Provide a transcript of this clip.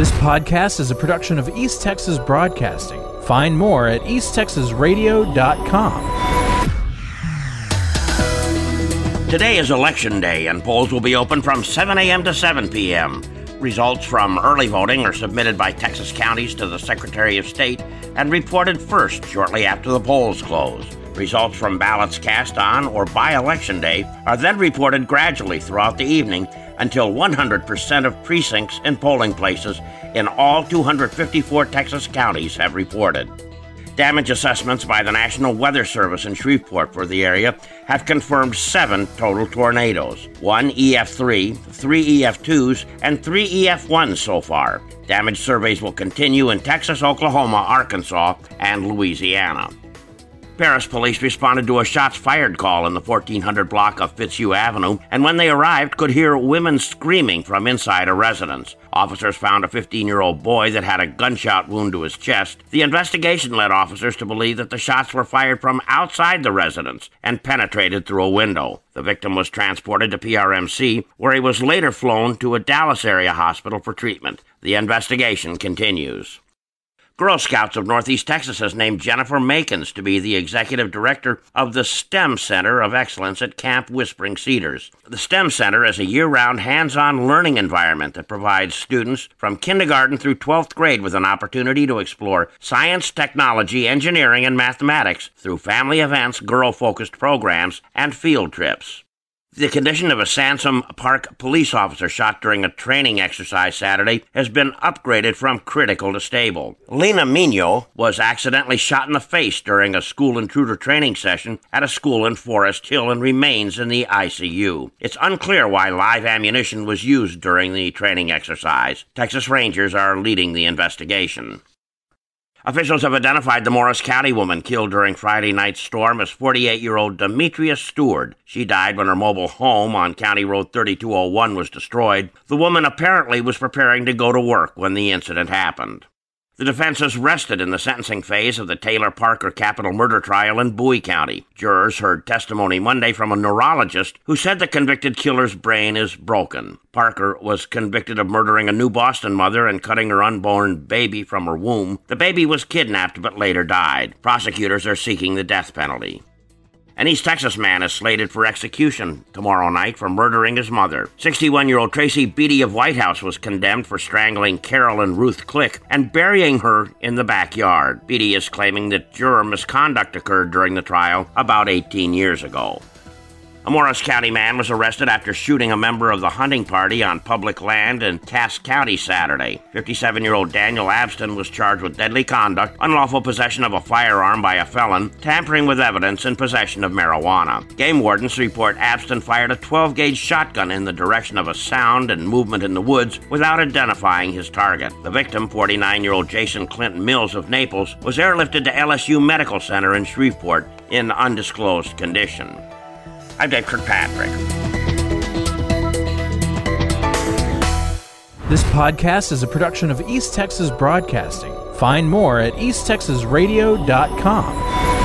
This podcast is a production of East Texas Broadcasting. Find more at easttexasradio.com. Today is Election Day, and polls will be open from 7 a.m. to 7 p.m. Results from early voting are submitted by Texas counties to the Secretary of State and reported first shortly after the polls close. Results from ballots cast on or by Election Day are then reported gradually throughout the evening until 100% of precincts and polling places in all 254 Texas counties have reported. Damage assessments by the National Weather Service in Shreveport for the area have confirmed seven total tornadoes one EF3, three EF2s, and three EF1s so far. Damage surveys will continue in Texas, Oklahoma, Arkansas, and Louisiana. Paris police responded to a shots fired call in the 1400 block of Fitzhugh Avenue, and when they arrived, could hear women screaming from inside a residence. Officers found a 15 year old boy that had a gunshot wound to his chest. The investigation led officers to believe that the shots were fired from outside the residence and penetrated through a window. The victim was transported to PRMC, where he was later flown to a Dallas area hospital for treatment. The investigation continues. Girl Scouts of Northeast Texas has named Jennifer Makins to be the executive director of the STEM Center of Excellence at Camp Whispering Cedars. The STEM Center is a year round hands on learning environment that provides students from kindergarten through 12th grade with an opportunity to explore science, technology, engineering, and mathematics through family events, girl focused programs, and field trips. The condition of a Sansom Park police officer shot during a training exercise Saturday has been upgraded from critical to stable. Lena Mino was accidentally shot in the face during a school intruder training session at a school in Forest Hill and remains in the ICU. It's unclear why live ammunition was used during the training exercise. Texas Rangers are leading the investigation. Officials have identified the Morris County woman killed during Friday night's storm as 48 year old Demetria Stewart. She died when her mobile home on County Road 3201 was destroyed. The woman apparently was preparing to go to work when the incident happened. The defense is rested in the sentencing phase of the Taylor Parker capital murder trial in Bowie County. Jurors heard testimony Monday from a neurologist who said the convicted killer's brain is broken. Parker was convicted of murdering a New Boston mother and cutting her unborn baby from her womb. The baby was kidnapped but later died. Prosecutors are seeking the death penalty. An East Texas man is slated for execution tomorrow night for murdering his mother. 61 year old Tracy Beatty of Whitehouse was condemned for strangling Carolyn Ruth Click and burying her in the backyard. Beatty is claiming that juror misconduct occurred during the trial about 18 years ago. A Morris County man was arrested after shooting a member of the hunting party on public land in Cass County Saturday. 57 year old Daniel Abston was charged with deadly conduct, unlawful possession of a firearm by a felon, tampering with evidence, and possession of marijuana. Game wardens report Abston fired a 12 gauge shotgun in the direction of a sound and movement in the woods without identifying his target. The victim, 49 year old Jason Clinton Mills of Naples, was airlifted to LSU Medical Center in Shreveport in undisclosed condition. I'm Dave Kirkpatrick. This podcast is a production of East Texas Broadcasting. Find more at easttexasradio.com.